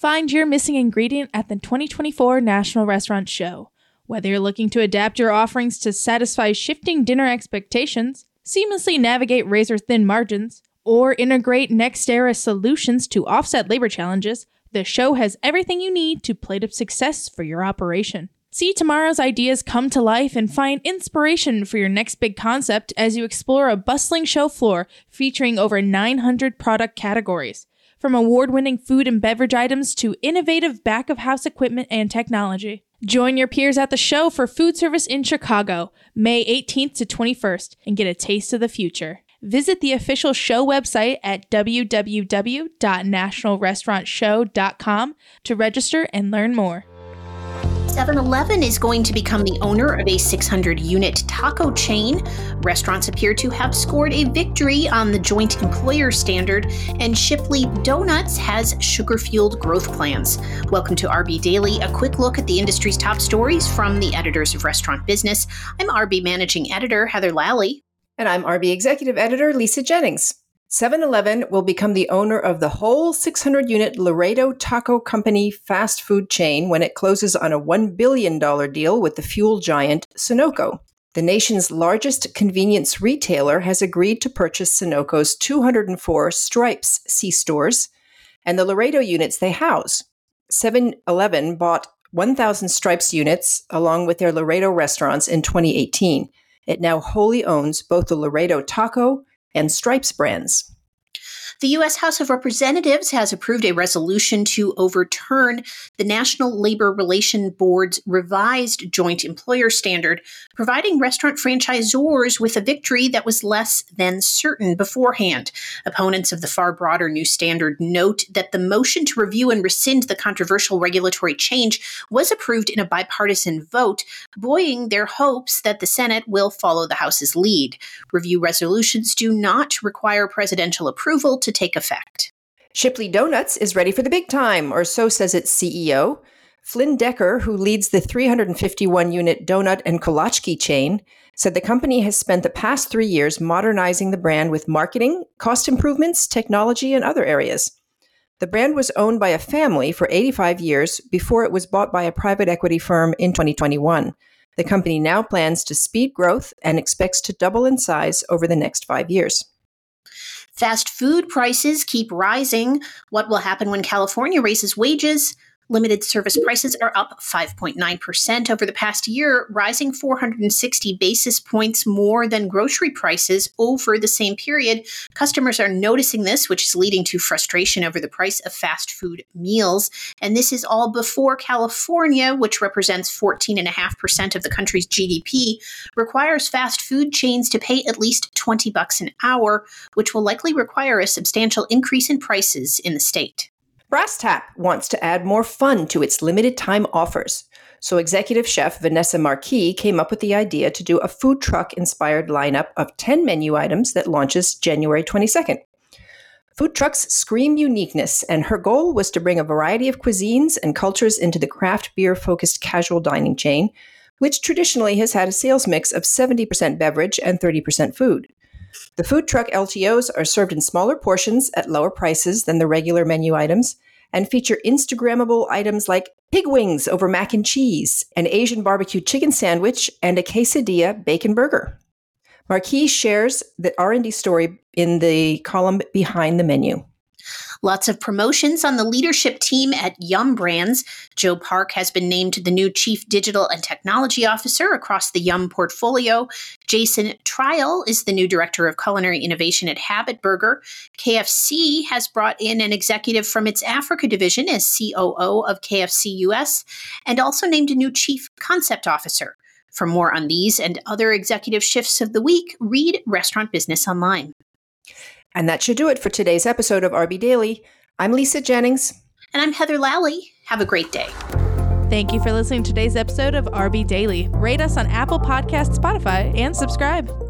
Find your missing ingredient at the 2024 National Restaurant Show. Whether you're looking to adapt your offerings to satisfy shifting dinner expectations, seamlessly navigate razor thin margins, or integrate next era solutions to offset labor challenges, the show has everything you need to plate up success for your operation. See tomorrow's ideas come to life and find inspiration for your next big concept as you explore a bustling show floor featuring over 900 product categories. From award winning food and beverage items to innovative back of house equipment and technology. Join your peers at the show for food service in Chicago, May 18th to 21st, and get a taste of the future. Visit the official show website at www.nationalrestaurantshow.com to register and learn more. 7 Eleven is going to become the owner of a 600 unit taco chain. Restaurants appear to have scored a victory on the joint employer standard, and Shipley Do-Nuts has sugar fueled growth plans. Welcome to RB Daily, a quick look at the industry's top stories from the editors of Restaurant Business. I'm RB Managing Editor Heather Lally. And I'm RB Executive Editor Lisa Jennings. 7 Eleven will become the owner of the whole 600 unit Laredo Taco Company fast food chain when it closes on a $1 billion deal with the fuel giant Sunoco. The nation's largest convenience retailer has agreed to purchase Sunoco's 204 Stripes C stores and the Laredo units they house. 7 Eleven bought 1,000 Stripes units along with their Laredo restaurants in 2018. It now wholly owns both the Laredo Taco and Stripes brands. The U.S. House of Representatives has approved a resolution to overturn the National Labor Relation Board's revised joint employer standard, providing restaurant franchisors with a victory that was less than certain beforehand. Opponents of the far broader new standard note that the motion to review and rescind the controversial regulatory change was approved in a bipartisan vote, buoying their hopes that the Senate will follow the House's lead. Review resolutions do not require presidential approval to take effect. Shipley Do-Nuts is ready for the big time, or so says its CEO. Flynn Decker, who leads the 351 unit donut and kolachki chain, said the company has spent the past three years modernizing the brand with marketing, cost improvements, technology, and other areas. The brand was owned by a family for 85 years before it was bought by a private equity firm in 2021. The company now plans to speed growth and expects to double in size over the next five years. Fast food prices keep rising. What will happen when California raises wages? Limited service prices are up 5.9% over the past year, rising 460 basis points more than grocery prices over the same period. Customers are noticing this, which is leading to frustration over the price of fast food meals. And this is all before California, which represents 14.5% of the country's GDP, requires fast food chains to pay at least 20 bucks an hour, which will likely require a substantial increase in prices in the state. Brass Tap wants to add more fun to its limited time offers. So, executive chef Vanessa Marquis came up with the idea to do a food truck inspired lineup of 10 menu items that launches January 22nd. Food trucks scream uniqueness, and her goal was to bring a variety of cuisines and cultures into the craft beer focused casual dining chain, which traditionally has had a sales mix of 70% beverage and 30% food. The food truck LTOs are served in smaller portions at lower prices than the regular menu items and feature Instagrammable items like pig wings over mac and cheese, an Asian barbecue chicken sandwich, and a quesadilla bacon burger. Marquis shares the R&D story in the column behind the menu. Lots of promotions on the leadership team at Yum Brands. Joe Park has been named the new Chief Digital and Technology Officer across the Yum portfolio. Jason Trial is the new Director of Culinary Innovation at Habit Burger. KFC has brought in an executive from its Africa division as COO of KFC US and also named a new Chief Concept Officer. For more on these and other executive shifts of the week, read Restaurant Business Online. And that should do it for today's episode of RB Daily. I'm Lisa Jennings. And I'm Heather Lally. Have a great day. Thank you for listening to today's episode of RB Daily. Rate us on Apple Podcasts, Spotify, and subscribe.